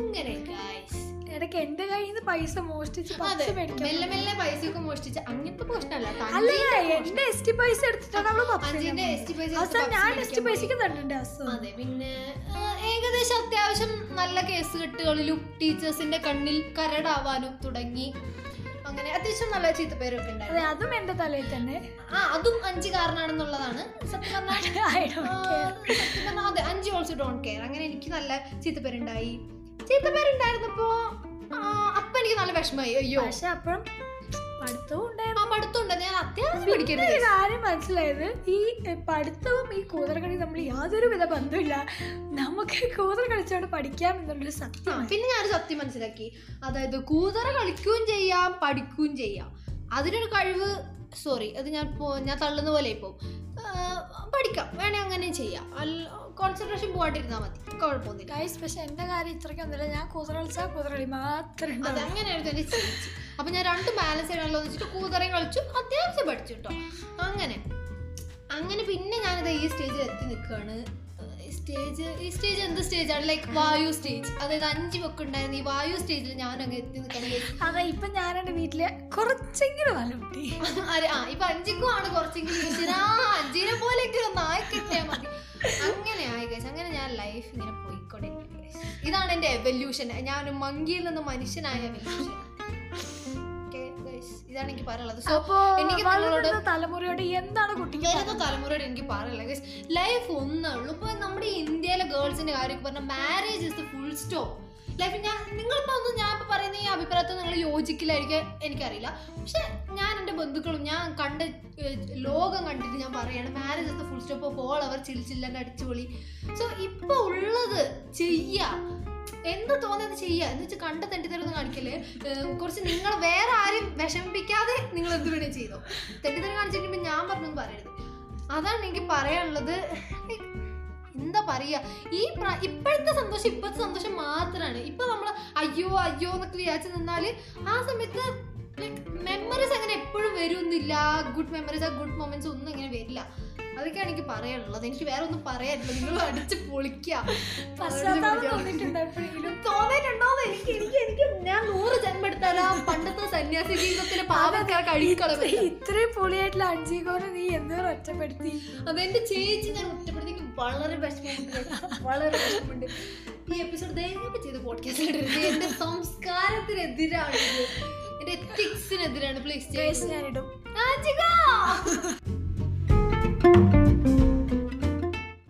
[SPEAKER 2] അങ്ങനെ guys.
[SPEAKER 1] ഇടയ്ക്ക് എന്റെ കയ്യിൽ നിന്ന് പൈസ മോഷ്ടിച്ച് മെല്ലെ
[SPEAKER 2] മെല്ലെ മെല്ലെ പൈസയൊക്കെ മോഷ്ടിച്ച്. അങ്ങനത്തെ പ്രശ്നമല്ല
[SPEAKER 1] അല്ല. എന്റെ എസ് ടി പൈസ എടുത്തിട്ടാണ് അവൾ
[SPEAKER 2] അഞ്ചിന്റെ എസ് ടി പൈസ
[SPEAKER 1] ഞാൻ എസ് ടി പൈസക്ക് തന്നിട്ടുണ്ട്
[SPEAKER 2] അതെ പിന്നെ ഏകദേശം അത്യാവശ്യം നല്ല കേസ് കെട്ടുകളിലും ടീച്ചേഴ്സിന്റെ കണ്ണിൽ കരടാവാനും തുടങ്ങി. അങ്ങനെ അത്യാവശ്യം നല്ല ചീത്തപ്പേരൊക്കെ
[SPEAKER 1] പേരൊക്കെ
[SPEAKER 2] ഉണ്ടായിരുന്നു.
[SPEAKER 1] അതും എന്റെ തലയിൽ തന്നെ.
[SPEAKER 2] ആ അതും അഞ്ച് കാരണമാണെന്നുള്ളതാണ് സത്യം പറഞ്ഞാൽ അതെ അഞ്ച് ഓൾസോ ഡോണ്ട് കെയർ അങ്ങനെ എനിക്ക് നല്ല ചീത്തപ്പേരുണ്ടായി. ചീത്തപ്പേരുണ്ടായിരുന്നപ്പോ അപ്പൊ എനിക്ക് നല്ല വിഷമമായി. അയ്യോ.
[SPEAKER 1] പക്ഷെ അപ്പഴും കാര്യം മനസ്സിലായത് ഈ പഠിത്തവും ഈ കൂതറകളി നമ്മൾ യാതൊരു വിധ ബന്ധമില്ല നമുക്ക് കൂതറ കളിച്ചോണ്ട് പഠിക്കാം എന്നുള്ളൊരു സത്യം
[SPEAKER 2] പിന്നെ ഞാനൊരു സത്യം മനസ്സിലാക്കി. അതായത് കൂതറ കളിക്കുകയും ചെയ്യാം പഠിക്കുകയും ചെയ്യാം. അതിനൊരു കഴിവ് സോറി അത് ഞാൻ ഞാൻ തള്ളുന്ന പോലെ ഇപ്പോൾ പഠിക്കാം. വേണേ അങ്ങനെയും ചെയ്യാം. അല്ല കോൺസെൻട്രേഷൻ പോകാണ്ടിരുന്നാൽ മതി. കുഴപ്പമൊന്നുമില്ല.
[SPEAKER 1] പക്ഷെ എന്റെ കാര്യം ഇത്രയ്ക്കൊന്നുമില്ല ഞാൻ കൂതറ കളിച്ചാൽ കൂതറ കളി മാത്രമേ.
[SPEAKER 2] അങ്ങനെയായിരുന്നു എന്റെ ചേച്ചി. അപ്പൊ ഞാൻ രണ്ട് ബാലൻസ് ചെയ്യണമല്ലോ എന്ന് വെച്ചിട്ട് കൂതറയും കളിച്ചു അത്യാവശ്യം പഠിച്ചു കേട്ടോ അങ്ങനെ. അങ്ങനെ പിന്നെ ഞാനിത് ഈ സ്റ്റേജിൽ എത്തി നിൽക്കുകയാണ്. സ്റ്റേജ് ഈ സ്റ്റേജ് എന്ത് സ്റ്റേജാണ് ലൈക്ക് വായു സ്റ്റേജ് അതായത് അഞ്ച് ഒക്കെ ഉണ്ടായിരുന്നു. ഈ വായു സ്റ്റേജിൽ ഞാൻ അങ്ങ് എത്തി നിൽക്കുന്നത്
[SPEAKER 1] അതെ ഇപ്പൊ ഞാൻ എന്റെ വീട്ടിൽ കുറച്ചെങ്കിലും നല്ല കുട്ടി
[SPEAKER 2] അരെ ആ ഇപ്പൊ അഞ്ചിക്കും ആണ് കുറച്ചെങ്കിലും അഞ്ചിനെ പോലെയെങ്കിലും ഒന്ന് ആയി കിട്ടിയാൽ മതി. അങ്ങനെ ആയി guys. അങ്ങനെ ഞാൻ ലൈഫ് ഇങ്ങനെ പോയിക്കൊണ്ടിരിക്കും ഇതാണ് എന്റെ എവല്യൂഷൻ ഞാൻ മങ്കിയിൽ നിന്ന് മനുഷ്യനായ എവല്യൂഷൻ ഇതാണ് എനിക്ക് പറയാനുള്ളത്. സോ എനിക്ക് നിങ്ങളോട്
[SPEAKER 1] തലമുറയോട് എന്താണ് കുട്ടിക്ക്
[SPEAKER 2] വരുന്ന തലമുറയോട് എനിക്ക് പറയാനുള്ളത്. ലൈഫ് ഒന്നേ ഉള്ളൂ ഇപ്പൊ നമ്മുടെ ഇന്ത്യയിലെ ഗേൾസിന്റെ കാര്യമൊക്കെ പറഞ്ഞാൽ marriage is the full stop life ഞാൻ നിങ്ങളിപ്പോ ഒന്നും ഞാൻ ഇപ്പൊ പറയുന്ന ഈ അഭിപ്രായത്തിൽ നിങ്ങൾ യോജിക്കില്ലായിരിക്കും എനിക്കറിയില്ല. പക്ഷെ ഞാൻ എന്റെ ബന്ധുക്കളും ഞാൻ കണ്ട ലോകം കണ്ടിട്ട് ഞാൻ പറയാണ് marriage the full stop all അവർ ചില്ലന്റെ അടിച്ചുപൊളി. സോ ഇപ്പൊ ഉള്ളത് ചെയ്യാ. എന്ത് തോന്നിയത് ചെയ്യുക എന്ന് വെച്ചാൽ കണ്ട തെറ്റിദ്ധരൊന്നും കാണിക്കൽ കുറച്ച് നിങ്ങൾ വേറെ ആരും വിഷമിപ്പിക്കാതെ നിങ്ങൾ എന്ത് വേണേ ചെയ്തോ? തെറ്റിദ്ധരം കാണിച്ചിട്ടുണ്ടെങ്കിൽ ഞാൻ പറഞ്ഞു പറയരുത്. അതാണ് എനിക്ക് പറയാനുള്ളത്. എന്താ പറയാ? ഈ ഇപ്പോഴത്തെ സന്തോഷം ഇപ്പോഴത്തെ സന്തോഷം മാത്രമാണ് ഇപ്പൊ നമ്മൾ അയ്യോ അയ്യോ എന്നൊക്കെ വിചാരിച്ച് നിന്നാൽ ആ സമയത്ത് മെമ്മറീസ് അങ്ങനെ എപ്പോഴും വരുമൊന്നുമില്ല ഗുഡ് മെമ്മറീസ് ആ ഗുഡ് മൊമെന്റ്സ് ഒന്നും അങ്ങനെ വരില്ല. അതൊക്കെയാണ് എനിക്ക് പറയാനുള്ളത്. എനിക്ക് വേറെ ഒന്നും പറയാനില്ല. നിങ്ങൾ അടിച്ച് പൊളിക്കാം. തോന്നിയിട്ടുണ്ടോന്ന് എനിക്ക് എനിക്ക് എനിക്ക് ഞാൻ നൂറ് ജന്മം എടുത്താലാ പണ്ടത്തെ സന്യാസി ജീവിതത്തിന് പാവക്കാർ കഴിക്കണം
[SPEAKER 1] ഇത്രയും പൊളിയായിട്ടുള്ള അഞ്ചീകോനെ നീ എന്തോ ഒറ്റപ്പെടുത്തി?
[SPEAKER 2] അതെന്റെ ചേച്ചി ഞാൻ ഒറ്റപ്പെടുത്തി വളരെ വിഷമമുണ്ട് വളരെ വിഷമമുണ്ട്. ഈ എപ്പിസോഡ് ദയവായിട്ട് ചെയ്ത് പോഡ്കാസ്റ്റ് എന്റെ സംസ്കാരത്തിനെതിരാണ്. എന്റെ എത്തിക്സിനെതിരാണ് പ്ലീസ്
[SPEAKER 1] ഞാൻ
[SPEAKER 2] ആജിക